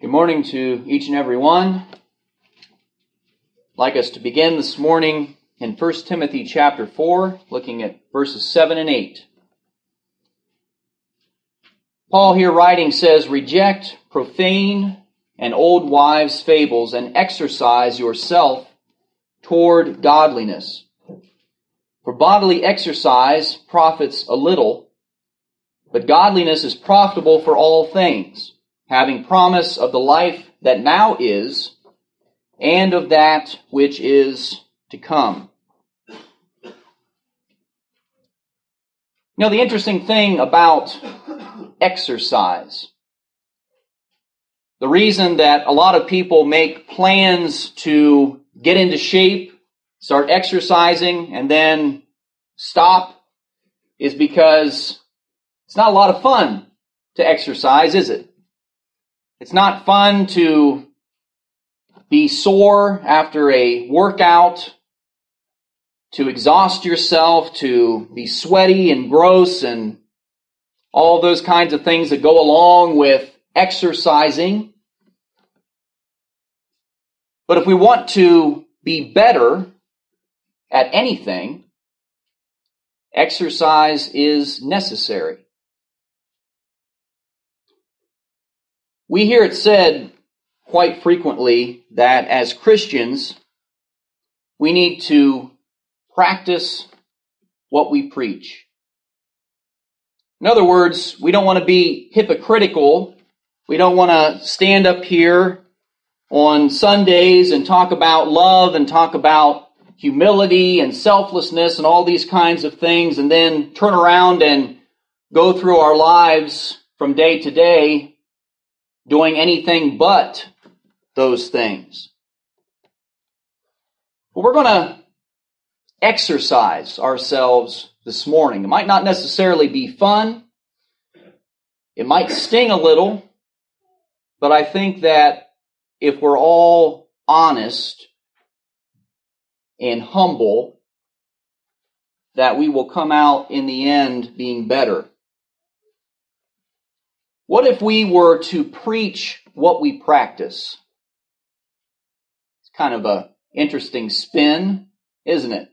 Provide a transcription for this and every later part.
Good morning to each and every one. I'd like us to begin this morning in 1 Timothy chapter 4, looking at verses 7 and 8. Paul here writing says, Reject profane and old wives' fables and exercise yourself toward godliness. For bodily exercise profits a little, but godliness is profitable for all things having promise of the life that now is and of that which is to come. Now, the interesting thing about exercise, the reason that a lot of people make plans to get into shape, start exercising, and then stop is because it's not a lot of fun to exercise, is it? It's not fun to be sore after a workout, to exhaust yourself, to be sweaty and gross and all those kinds of things that go along with exercising. But if we want to be better at anything, exercise is necessary. We hear it said quite frequently that as Christians, we need to practice what we preach. In other words, we don't want to be hypocritical. We don't want to stand up here on Sundays and talk about love and talk about humility and selflessness and all these kinds of things and then turn around and go through our lives from day to day doing anything but those things. Well, we're going to exercise ourselves this morning. It might not necessarily be fun. It might sting a little, but I think that if we're all honest and humble, that we will come out in the end being better. What if we were to preach what we practice? It's kind of a interesting spin, isn't it?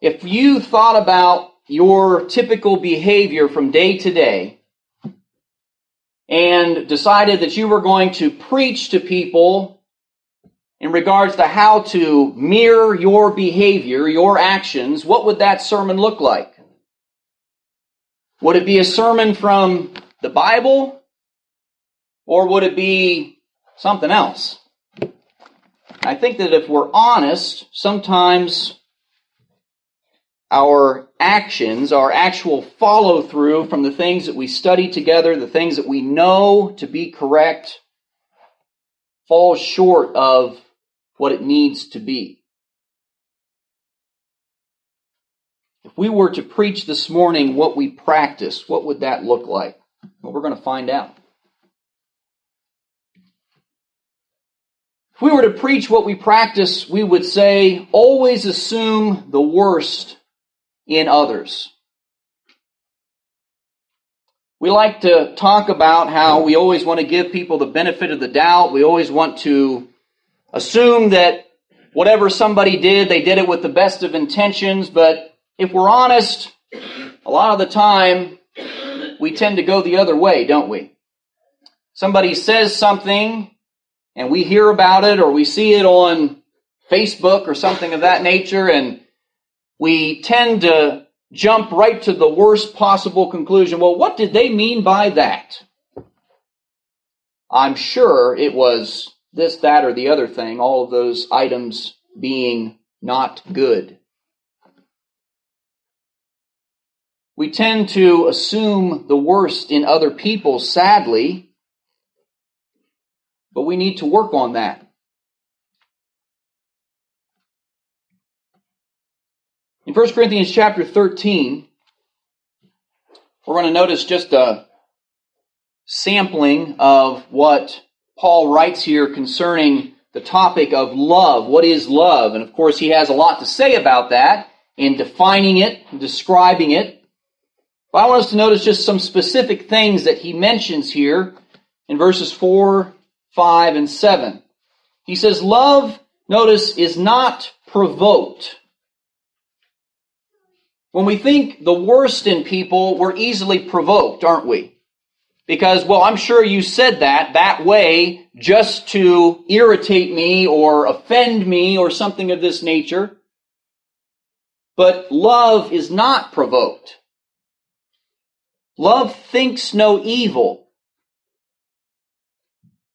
If you thought about your typical behavior from day to day and decided that you were going to preach to people in regards to how to mirror your behavior, your actions, what would that sermon look like? Would it be a sermon from the Bible? Or would it be something else? I think that if we're honest, sometimes our actions, our actual follow through from the things that we study together, the things that we know to be correct, falls short of what it needs to be. If we were to preach this morning what we practice, what would that look like? Well, we're going to find out. If we were to preach what we practice, we would say, always assume the worst in others. We like to talk about how we always want to give people the benefit of the doubt. We always want to assume that whatever somebody did, they did it with the best of intentions, but if we're honest, a lot of the time we tend to go the other way, don't we? Somebody says something and we hear about it or we see it on Facebook or something of that nature and we tend to jump right to the worst possible conclusion. Well, what did they mean by that? I'm sure it was this, that, or the other thing, all of those items being not good. We tend to assume the worst in other people, sadly, but we need to work on that. In 1 Corinthians chapter 13, we're going to notice just a sampling of what Paul writes here concerning the topic of love. What is love? And of course, he has a lot to say about that in defining it, describing it. But I want us to notice just some specific things that he mentions here in verses 4, 5, and 7. He says, Love, notice, is not provoked. When we think the worst in people, we're easily provoked, aren't we? Because, well, I'm sure you said that that way just to irritate me or offend me or something of this nature. But love is not provoked. Love thinks no evil.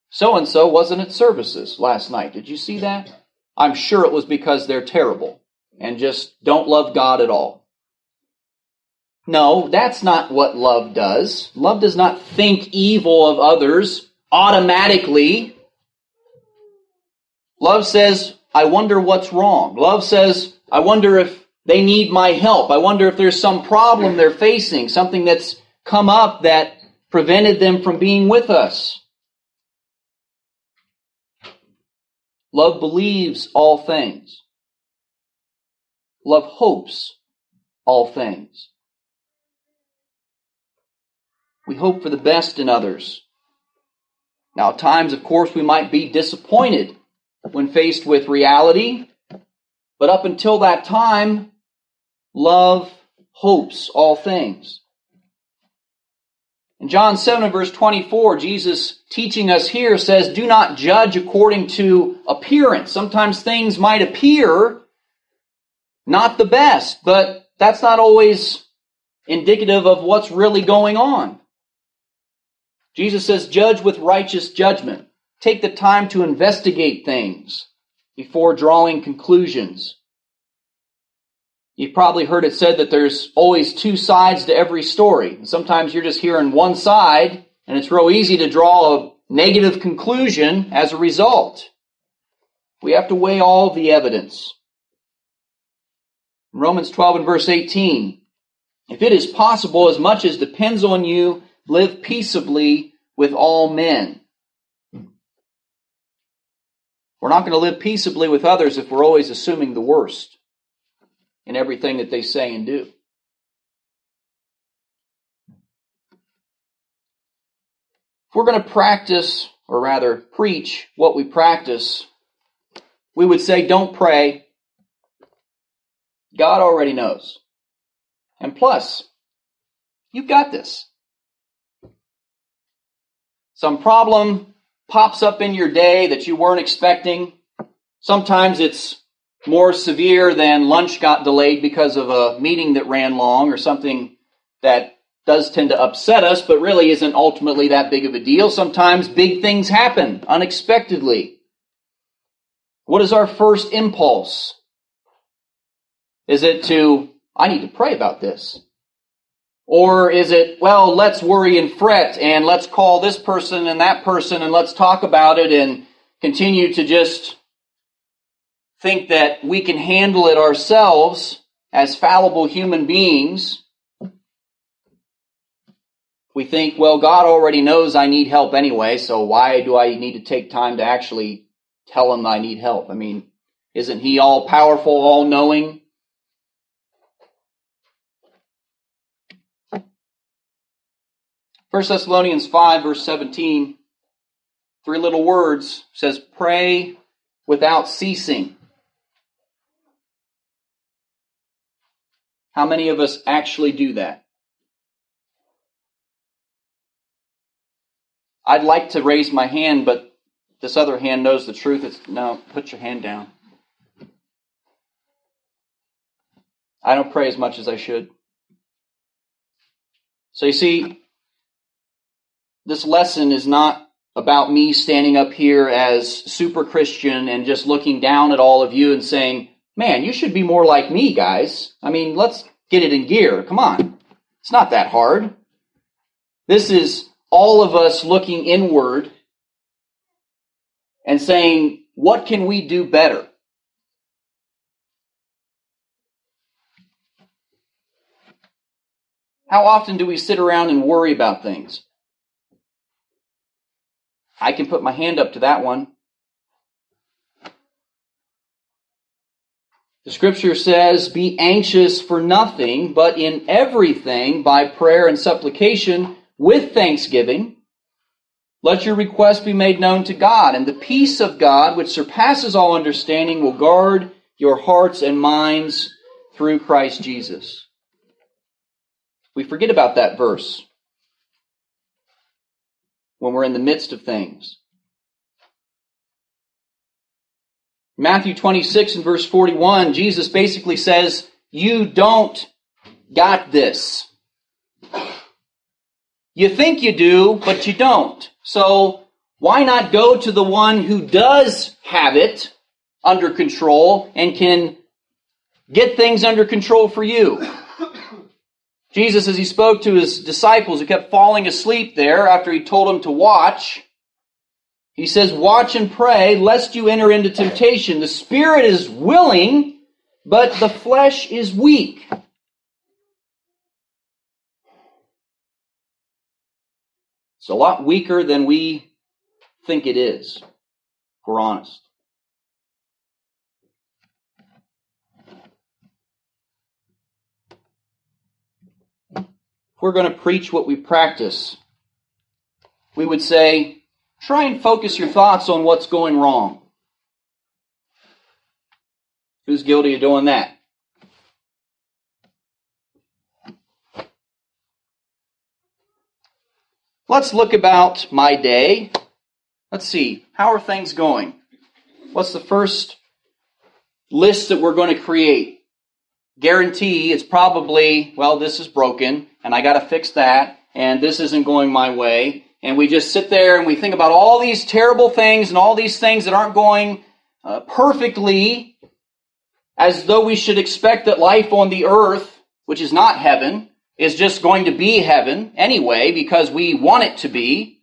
So and so wasn't at services last night. Did you see that? I'm sure it was because they're terrible and just don't love God at all. No, that's not what love does. Love does not think evil of others automatically. Love says, I wonder what's wrong. Love says, I wonder if they need my help. I wonder if there's some problem they're facing, something that's come up that prevented them from being with us. Love believes all things. Love hopes all things. We hope for the best in others. Now, at times, of course, we might be disappointed when faced with reality, but up until that time, love hopes all things. In John 7 verse 24, Jesus teaching us here says, Do not judge according to appearance. Sometimes things might appear not the best, but that's not always indicative of what's really going on. Jesus says, judge with righteous judgment. Take the time to investigate things before drawing conclusions. You've probably heard it said that there's always two sides to every story. Sometimes you're just hearing one side, and it's real easy to draw a negative conclusion as a result. We have to weigh all the evidence. Romans 12 and verse 18. If it is possible, as much as depends on you, live peaceably with all men. We're not going to live peaceably with others if we're always assuming the worst in everything that they say and do. If we're going to practice, or rather preach what we practice, we would say, don't pray. God already knows. And plus, you've got this some problem pops up in your day that you weren't expecting. Sometimes it's more severe than lunch got delayed because of a meeting that ran long or something that does tend to upset us, but really isn't ultimately that big of a deal. Sometimes big things happen unexpectedly. What is our first impulse? Is it to, I need to pray about this? Or is it, well, let's worry and fret and let's call this person and that person and let's talk about it and continue to just think that we can handle it ourselves as fallible human beings? We think, well, God already knows I need help anyway, so why do I need to take time to actually tell him I need help? I mean, isn't he all powerful, all knowing? 1 Thessalonians 5, verse 17, three little words says, Pray without ceasing. How many of us actually do that? I'd like to raise my hand, but this other hand knows the truth. It's no, put your hand down. I don't pray as much as I should. So you see, this lesson is not about me standing up here as super Christian and just looking down at all of you and saying, man, you should be more like me, guys. I mean, let's get it in gear. Come on. It's not that hard. This is all of us looking inward and saying, what can we do better? How often do we sit around and worry about things? I can put my hand up to that one. The scripture says, Be anxious for nothing, but in everything, by prayer and supplication, with thanksgiving, let your requests be made known to God, and the peace of God, which surpasses all understanding, will guard your hearts and minds through Christ Jesus. We forget about that verse when we're in the midst of things. Matthew 26 and verse 41, Jesus basically says, You don't got this. You think you do, but you don't. So why not go to the one who does have it under control and can get things under control for you? Jesus, as he spoke to his disciples who kept falling asleep there after he told them to watch, he says, Watch and pray, lest you enter into temptation. The spirit is willing, but the flesh is weak. It's a lot weaker than we think it is, if we're honest. If we're going to preach what we practice, we would say, Try and focus your thoughts on what's going wrong. Who's guilty of doing that? Let's look about my day. Let's see, how are things going? What's the first list that we're going to create? Guarantee it's probably, well, this is broken, and I got to fix that, and this isn't going my way, and we just sit there and we think about all these terrible things and all these things that aren't going uh, perfectly as though we should expect that life on the earth, which is not heaven, is just going to be heaven anyway because we want it to be.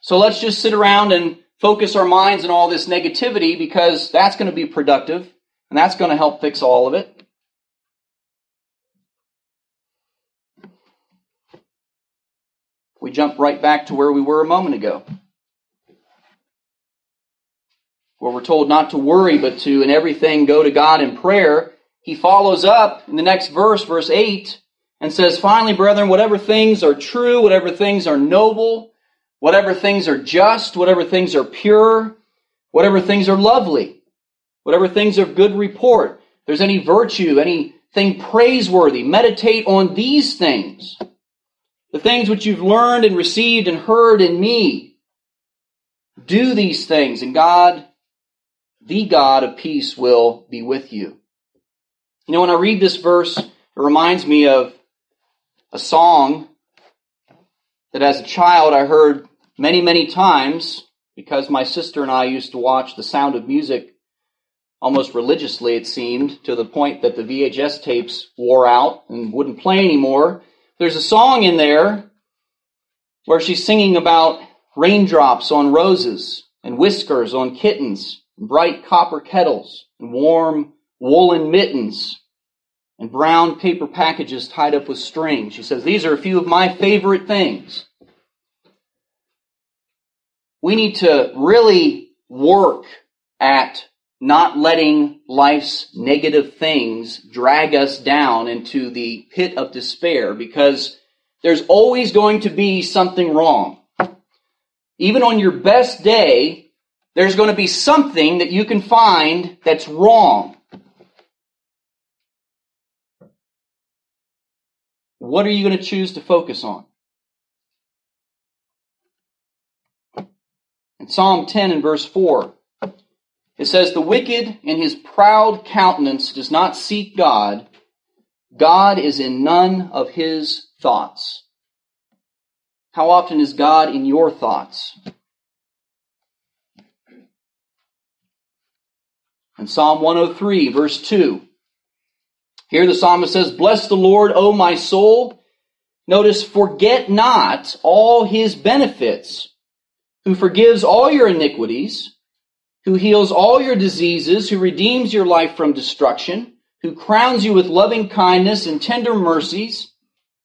So let's just sit around and focus our minds on all this negativity because that's going to be productive and that's going to help fix all of it. We jump right back to where we were a moment ago. Where we're told not to worry, but to, in everything, go to God in prayer. He follows up in the next verse, verse 8, and says, Finally, brethren, whatever things are true, whatever things are noble, whatever things are just, whatever things are pure, whatever things are lovely, whatever things are good report, there's any virtue, anything praiseworthy, meditate on these things the things which you've learned and received and heard in me. Do these things, and God, the God of peace, will be with you. You know, when I read this verse, it reminds me of a song that as a child I heard many, many times because my sister and I used to watch The Sound of Music almost religiously, it seemed, to the point that the VHS tapes wore out and wouldn't play anymore. There's a song in there where she's singing about raindrops on roses and whiskers on kittens, and bright copper kettles and warm woolen mittens and brown paper packages tied up with string. She says, These are a few of my favorite things. We need to really work at not letting life's negative things drag us down into the pit of despair because there's always going to be something wrong. Even on your best day, there's going to be something that you can find that's wrong. What are you going to choose to focus on? In Psalm 10 and verse 4, it says, The wicked in his proud countenance does not seek God. God is in none of his thoughts. How often is God in your thoughts? In Psalm 103, verse 2, here the psalmist says, Bless the Lord, O my soul. Notice, forget not all his benefits, who forgives all your iniquities who heals all your diseases, who redeems your life from destruction, who crowns you with loving kindness and tender mercies,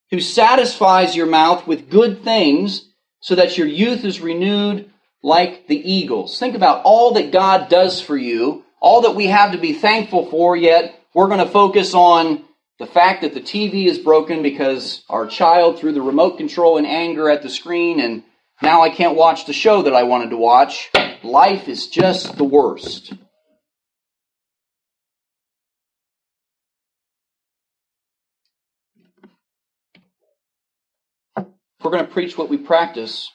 who satisfies your mouth with good things so that your youth is renewed like the eagles. Think about all that God does for you, all that we have to be thankful for, yet we're going to focus on the fact that the TV is broken because our child threw the remote control in anger at the screen and now I can't watch the show that I wanted to watch. Life is just the worst. If we're going to preach what we practice,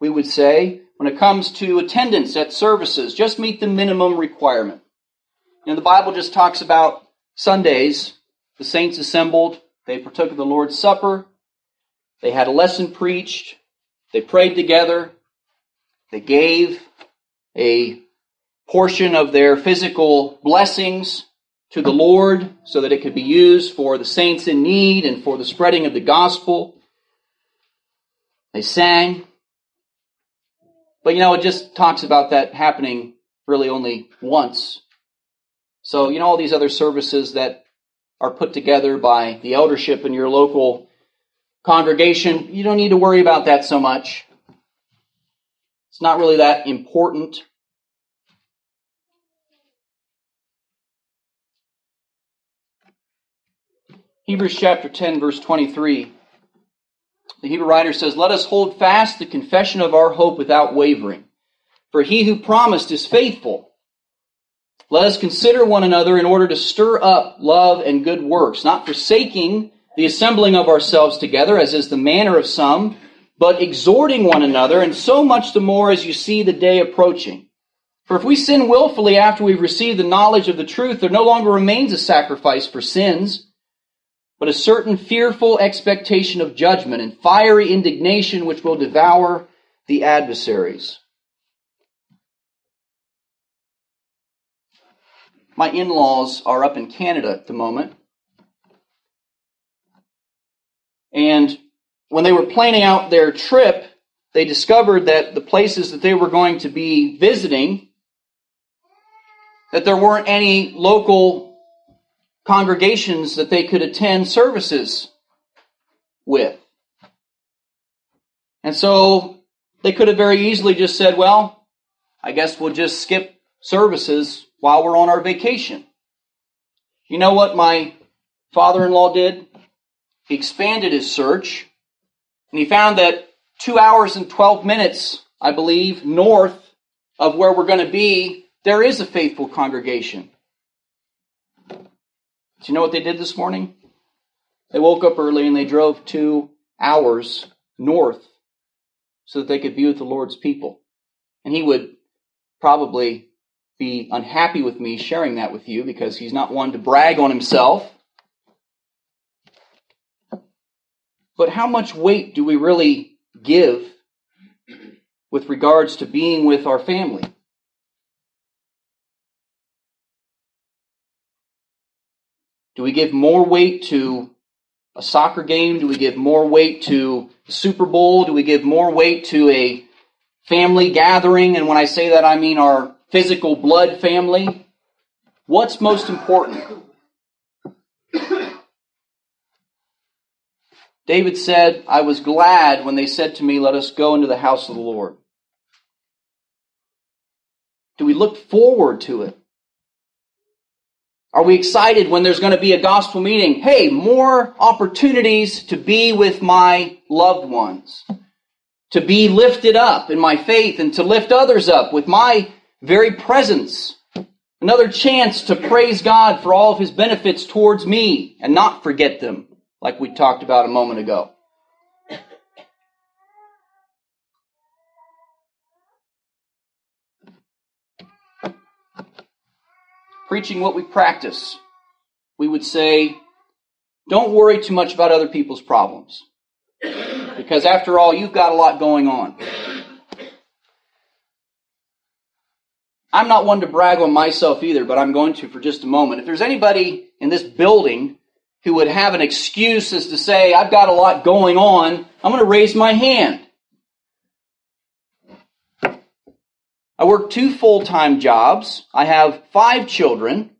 we would say, when it comes to attendance at services, just meet the minimum requirement. You know, the Bible just talks about Sundays the saints assembled, they partook of the Lord's Supper, they had a lesson preached, they prayed together, they gave a portion of their physical blessings to the Lord so that it could be used for the saints in need and for the spreading of the gospel. They sang. But you know, it just talks about that happening really only once. So, you know, all these other services that are put together by the eldership in your local congregation, you don't need to worry about that so much. It's not really that important. Hebrews chapter 10, verse 23. The Hebrew writer says, Let us hold fast the confession of our hope without wavering. For he who promised is faithful. Let us consider one another in order to stir up love and good works, not forsaking the assembling of ourselves together, as is the manner of some, but exhorting one another, and so much the more as you see the day approaching. For if we sin willfully after we've received the knowledge of the truth, there no longer remains a sacrifice for sins, but a certain fearful expectation of judgment and fiery indignation which will devour the adversaries. My in laws are up in Canada at the moment. And when they were planning out their trip, they discovered that the places that they were going to be visiting, that there weren't any local congregations that they could attend services with. And so they could have very easily just said, well, I guess we'll just skip services while we're on our vacation. You know what my father in law did? He expanded his search and he found that two hours and 12 minutes, I believe, north of where we're going to be, there is a faithful congregation. Do you know what they did this morning? They woke up early and they drove two hours north so that they could be with the Lord's people. And he would probably be unhappy with me sharing that with you because he's not one to brag on himself. But how much weight do we really give with regards to being with our family? Do we give more weight to a soccer game? Do we give more weight to the Super Bowl? Do we give more weight to a family gathering? And when I say that, I mean our physical blood family. What's most important? David said, I was glad when they said to me, Let us go into the house of the Lord. Do we look forward to it? Are we excited when there's going to be a gospel meeting? Hey, more opportunities to be with my loved ones, to be lifted up in my faith and to lift others up with my very presence. Another chance to praise God for all of his benefits towards me and not forget them, like we talked about a moment ago. Preaching what we practice, we would say, don't worry too much about other people's problems. Because after all, you've got a lot going on. I'm not one to brag on myself either, but I'm going to for just a moment. If there's anybody in this building who would have an excuse as to say, I've got a lot going on, I'm going to raise my hand. I work two full time jobs. I have five children.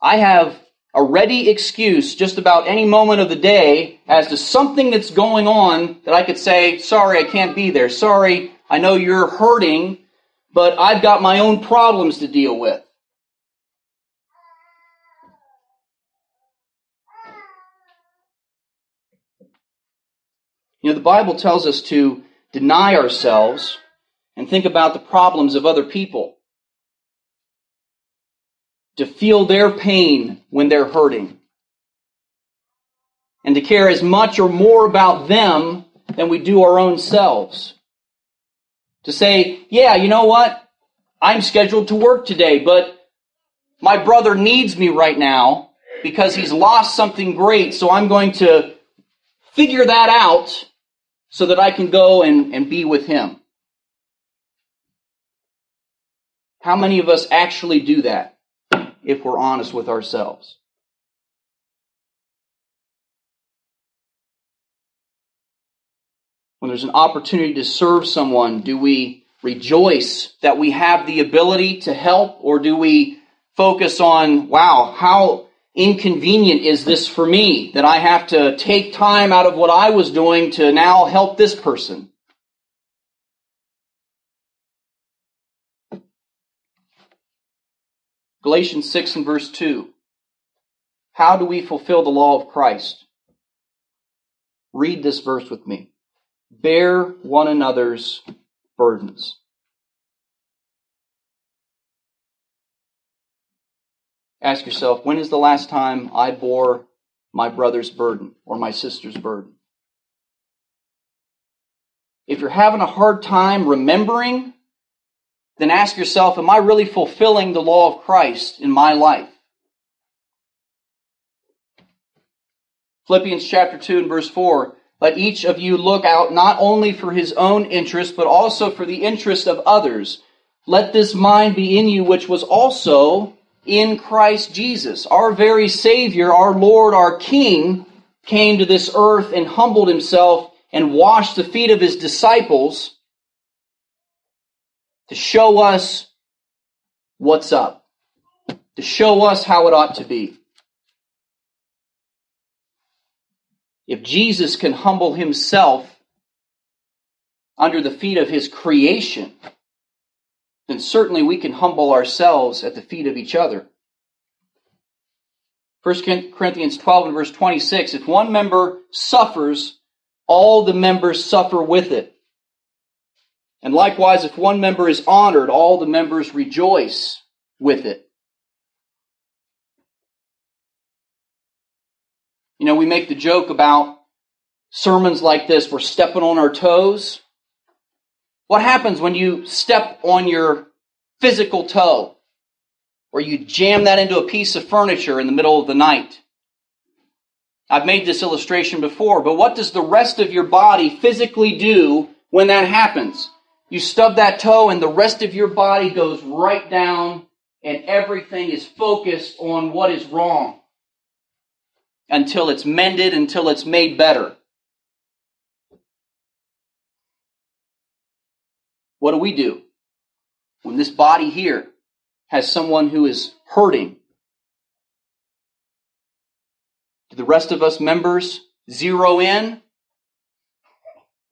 I have a ready excuse just about any moment of the day as to something that's going on that I could say, sorry, I can't be there. Sorry, I know you're hurting, but I've got my own problems to deal with. You know, the Bible tells us to deny ourselves and think about the problems of other people. To feel their pain when they're hurting. And to care as much or more about them than we do our own selves. To say, yeah, you know what? I'm scheduled to work today, but my brother needs me right now because he's lost something great, so I'm going to figure that out so that I can go and, and be with him. How many of us actually do that if we're honest with ourselves? When there's an opportunity to serve someone, do we rejoice that we have the ability to help, or do we focus on, wow, how inconvenient is this for me that I have to take time out of what I was doing to now help this person? Galatians 6 and verse 2. How do we fulfill the law of Christ? Read this verse with me. Bear one another's burdens. Ask yourself, when is the last time I bore my brother's burden or my sister's burden? If you're having a hard time remembering, then ask yourself, am I really fulfilling the law of Christ in my life? Philippians chapter 2 and verse 4 Let each of you look out not only for his own interest, but also for the interest of others. Let this mind be in you, which was also in Christ Jesus. Our very Savior, our Lord, our King, came to this earth and humbled himself and washed the feet of his disciples to show us what's up, to show us how it ought to be. If Jesus can humble himself under the feet of his creation, then certainly we can humble ourselves at the feet of each other. 1 Corinthians 12 and verse 26 If one member suffers, all the members suffer with it. And likewise, if one member is honored, all the members rejoice with it. You know, we make the joke about sermons like this, we're stepping on our toes. What happens when you step on your physical toe? Or you jam that into a piece of furniture in the middle of the night? I've made this illustration before, but what does the rest of your body physically do when that happens? You stub that toe and the rest of your body goes right down and everything is focused on what is wrong until it's mended, until it's made better. What do we do? When this body here has someone who is hurting, do the rest of us members zero in?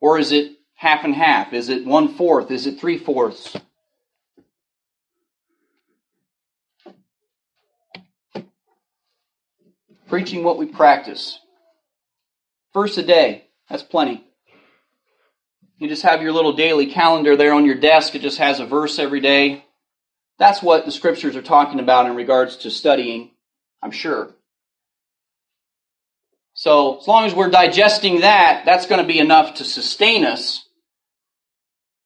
Or is it half and half? Is it one fourth? Is it three fourths? Preaching what we practice. Verse a day, that's plenty. You just have your little daily calendar there on your desk. It just has a verse every day. That's what the scriptures are talking about in regards to studying, I'm sure. So, as long as we're digesting that, that's going to be enough to sustain us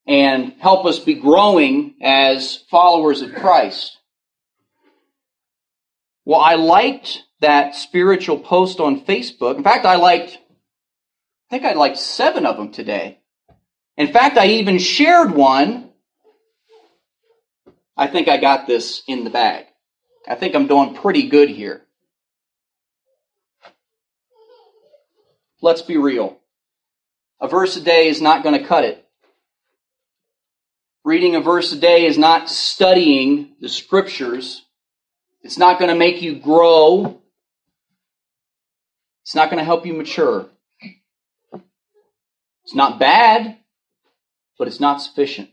and help us be growing as followers of Christ. Well, I liked that spiritual post on Facebook. In fact, I liked, I think I liked seven of them today. In fact, I even shared one. I think I got this in the bag. I think I'm doing pretty good here. Let's be real. A verse a day is not going to cut it. Reading a verse a day is not studying the scriptures. It's not going to make you grow. It's not going to help you mature. It's not bad but it's not sufficient.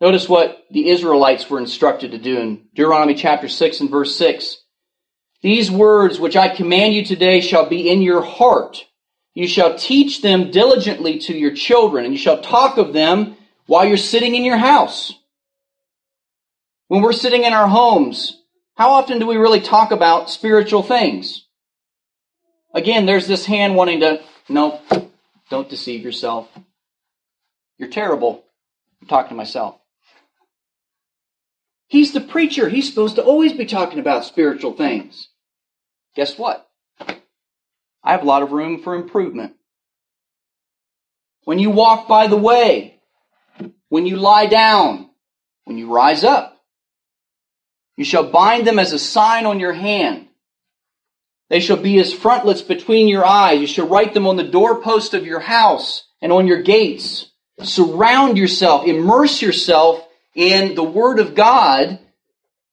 Notice what the Israelites were instructed to do in Deuteronomy chapter 6 and verse 6. These words which I command you today shall be in your heart. You shall teach them diligently to your children, and you shall talk of them while you're sitting in your house. When we're sitting in our homes, how often do we really talk about spiritual things? Again, there's this hand wanting to, no, don't deceive yourself. You're terrible. I'm talking to myself. He's the preacher. He's supposed to always be talking about spiritual things. Guess what? I have a lot of room for improvement. When you walk by the way, when you lie down, when you rise up, you shall bind them as a sign on your hand. They shall be as frontlets between your eyes. You shall write them on the doorpost of your house and on your gates. Surround yourself, immerse yourself in the Word of God,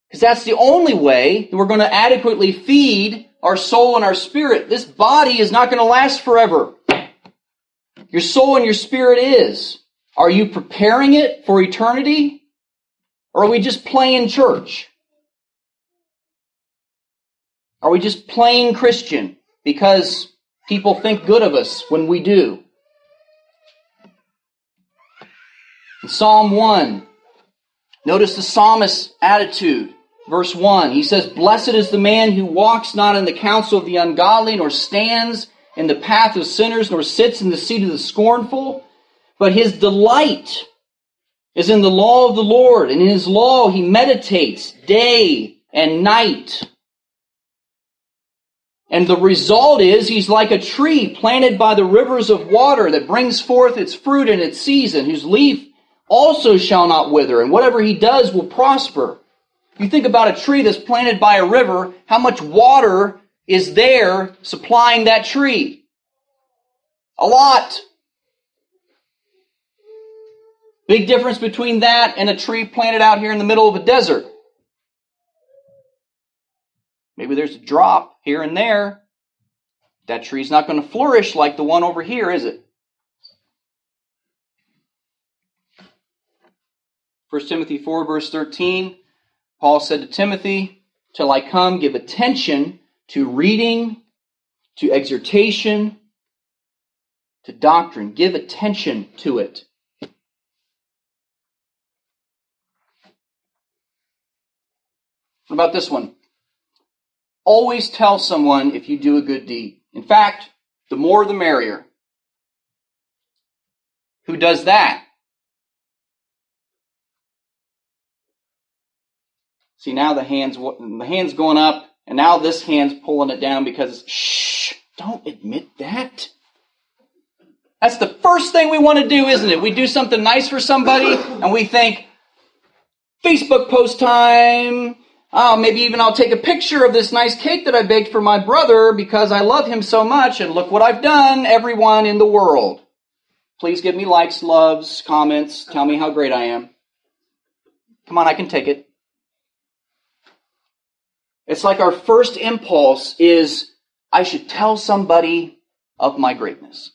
because that's the only way that we're going to adequately feed our soul and our spirit. This body is not going to last forever. Your soul and your spirit is. Are you preparing it for eternity? Or are we just playing church? Are we just playing Christian because people think good of us when we do? In Psalm 1, notice the psalmist's attitude. Verse 1, he says, Blessed is the man who walks not in the counsel of the ungodly, nor stands in the path of sinners, nor sits in the seat of the scornful, but his delight is in the law of the Lord, and in his law he meditates day and night. And the result is he's like a tree planted by the rivers of water that brings forth its fruit in its season, whose leaf also shall not wither, and whatever he does will prosper. You think about a tree that's planted by a river, how much water is there supplying that tree? A lot. Big difference between that and a tree planted out here in the middle of a desert. Maybe there's a drop here and there. That tree's not going to flourish like the one over here, is it? 1 Timothy 4, verse 13, Paul said to Timothy, Till I come, give attention to reading, to exhortation, to doctrine. Give attention to it. What about this one? Always tell someone if you do a good deed. In fact, the more the merrier. Who does that? See now the hands the hands going up, and now this hand's pulling it down because shh, don't admit that. That's the first thing we want to do, isn't it? We do something nice for somebody, and we think, Facebook post time, Oh, maybe even I'll take a picture of this nice cake that I baked for my brother because I love him so much and look what I've done, everyone in the world. Please give me likes, loves, comments, tell me how great I am. Come on, I can take it. It's like our first impulse is, I should tell somebody of my greatness.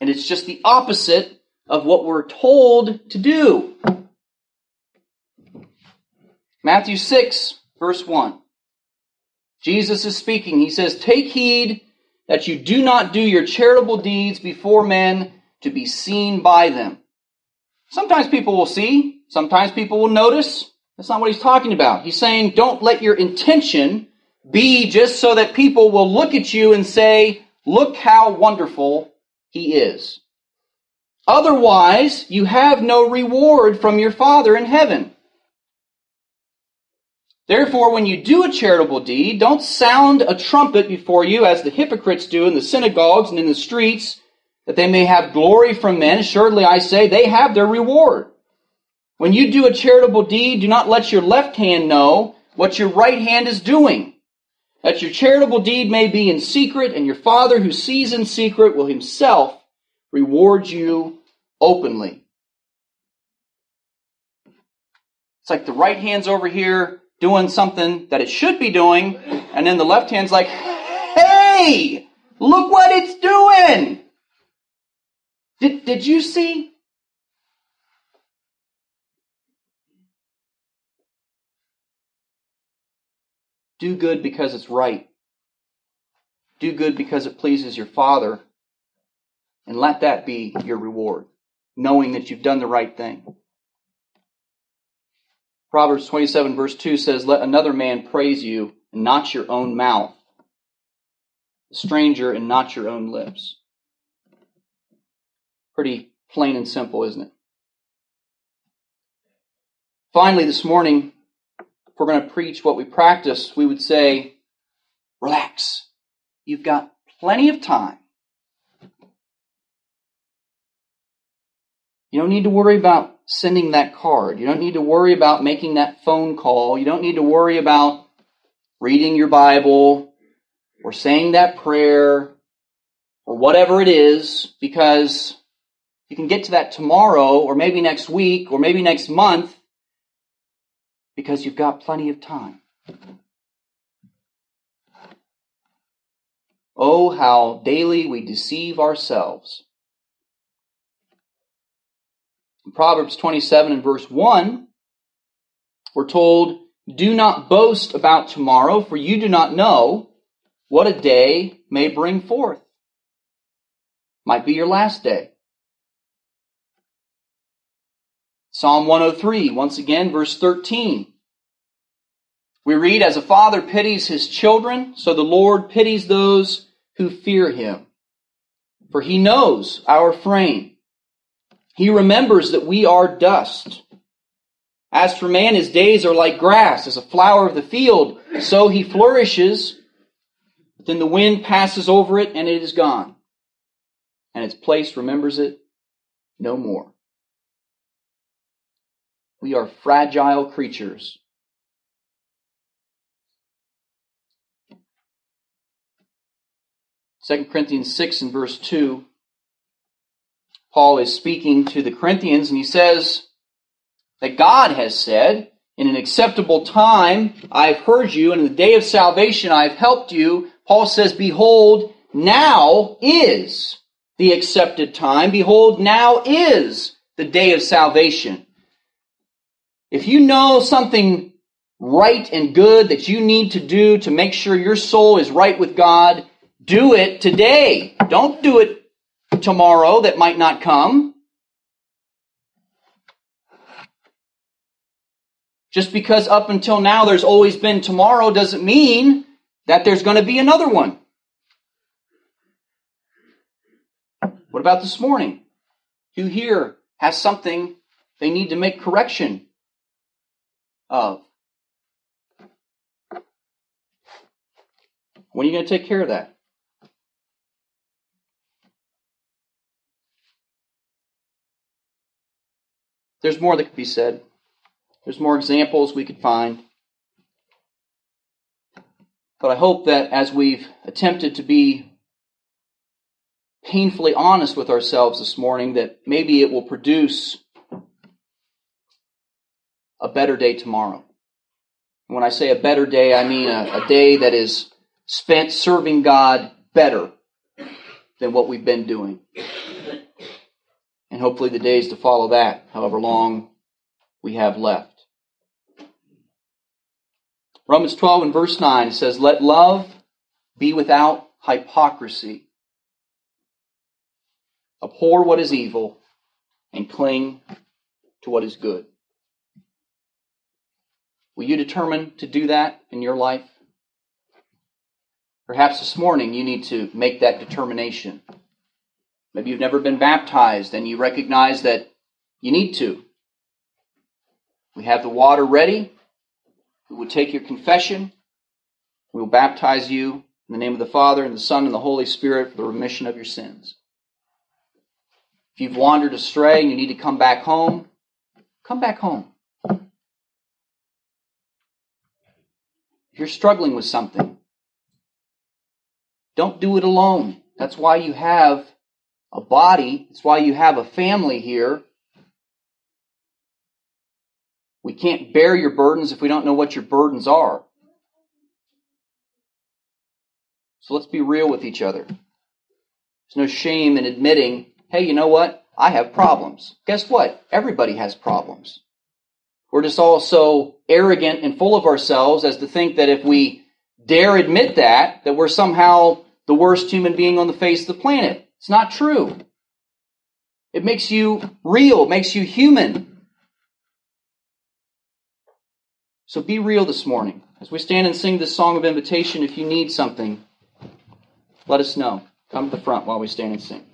And it's just the opposite of what we're told to do. Matthew 6, verse 1. Jesus is speaking. He says, Take heed that you do not do your charitable deeds before men to be seen by them. Sometimes people will see, sometimes people will notice. That's not what he's talking about. He's saying, don't let your intention be just so that people will look at you and say, Look how wonderful he is. Otherwise, you have no reward from your Father in heaven. Therefore, when you do a charitable deed, don't sound a trumpet before you as the hypocrites do in the synagogues and in the streets, that they may have glory from men. Assuredly, I say, they have their reward. When you do a charitable deed, do not let your left hand know what your right hand is doing, that your charitable deed may be in secret, and your Father who sees in secret will himself reward you openly. It's like the right hand's over here, doing something that it should be doing, and then the left hand's like, hey, look what it's doing. Did, did you see? Do good because it's right. Do good because it pleases your Father. And let that be your reward, knowing that you've done the right thing. Proverbs 27 verse 2 says, Let another man praise you, and not your own mouth. A stranger and not your own lips. Pretty plain and simple, isn't it? Finally, this morning, if we're going to preach what we practice, we would say, relax. You've got plenty of time. You don't need to worry about sending that card. You don't need to worry about making that phone call. You don't need to worry about reading your Bible or saying that prayer or whatever it is because you can get to that tomorrow or maybe next week or maybe next month because you've got plenty of time. Oh, how daily we deceive ourselves. In Proverbs 27 and verse 1, we're told, Do not boast about tomorrow, for you do not know what a day may bring forth. Might be your last day. Psalm 103, once again, verse 13. We read, As a father pities his children, so the Lord pities those who fear him. For he knows our frame. He remembers that we are dust. As for man, his days are like grass, as a flower of the field, so he flourishes. But then the wind passes over it and it is gone. And its place remembers it no more. We are fragile creatures 2 Corinthians 6 and verse 2, Paul is speaking to the Corinthians and he says that God has said, In an acceptable time I have heard you, and in the day of salvation I have helped you. Paul says, Behold, now is the accepted time. Behold, now is the day of salvation. If you know something right and good that you need to do to make sure your soul is right with God, do it today. Don't do it tomorrow that might not come. Just because up until now there's always been tomorrow doesn't mean that there's going to be another one. What about this morning? Who here has something they need to make correction of? When are you going to take care of that? There's more that could be said. There's more examples we could find. But I hope that as we've attempted to be painfully honest with ourselves this morning, that maybe it will produce a better day tomorrow. When I say a better day, I mean a, a day that is spent serving God better than what we've been doing and hopefully the days to follow that, however long we have left. Romans 12 and verse 9 says, Let love be without hypocrisy. Abhor what is evil and cling to what is good. Will you determine to do that in your life? Perhaps this morning you need to make that determination. Maybe you've never been baptized and you recognize that you need to. We have the water ready. We will take your confession. We will baptize you in the name of the Father and the Son and the Holy Spirit for the remission of your sins. If you've wandered astray and you need to come back home, come back home. You're struggling with something, don't do it alone. That's why you have a body. It's why you have a family here. We can't bear your burdens if we don't know what your burdens are. So let's be real with each other. There's no shame in admitting, hey, you know what? I have problems. Guess what? Everybody has problems. We're just all so arrogant and full of ourselves as to think that if we dare admit that, that we're somehow the worst human being on the face of the planet. It's not true. It makes you real, it makes you human. So be real this morning. As we stand and sing this song of invitation, if you need something, let us know. Come to the front while we stand and sing.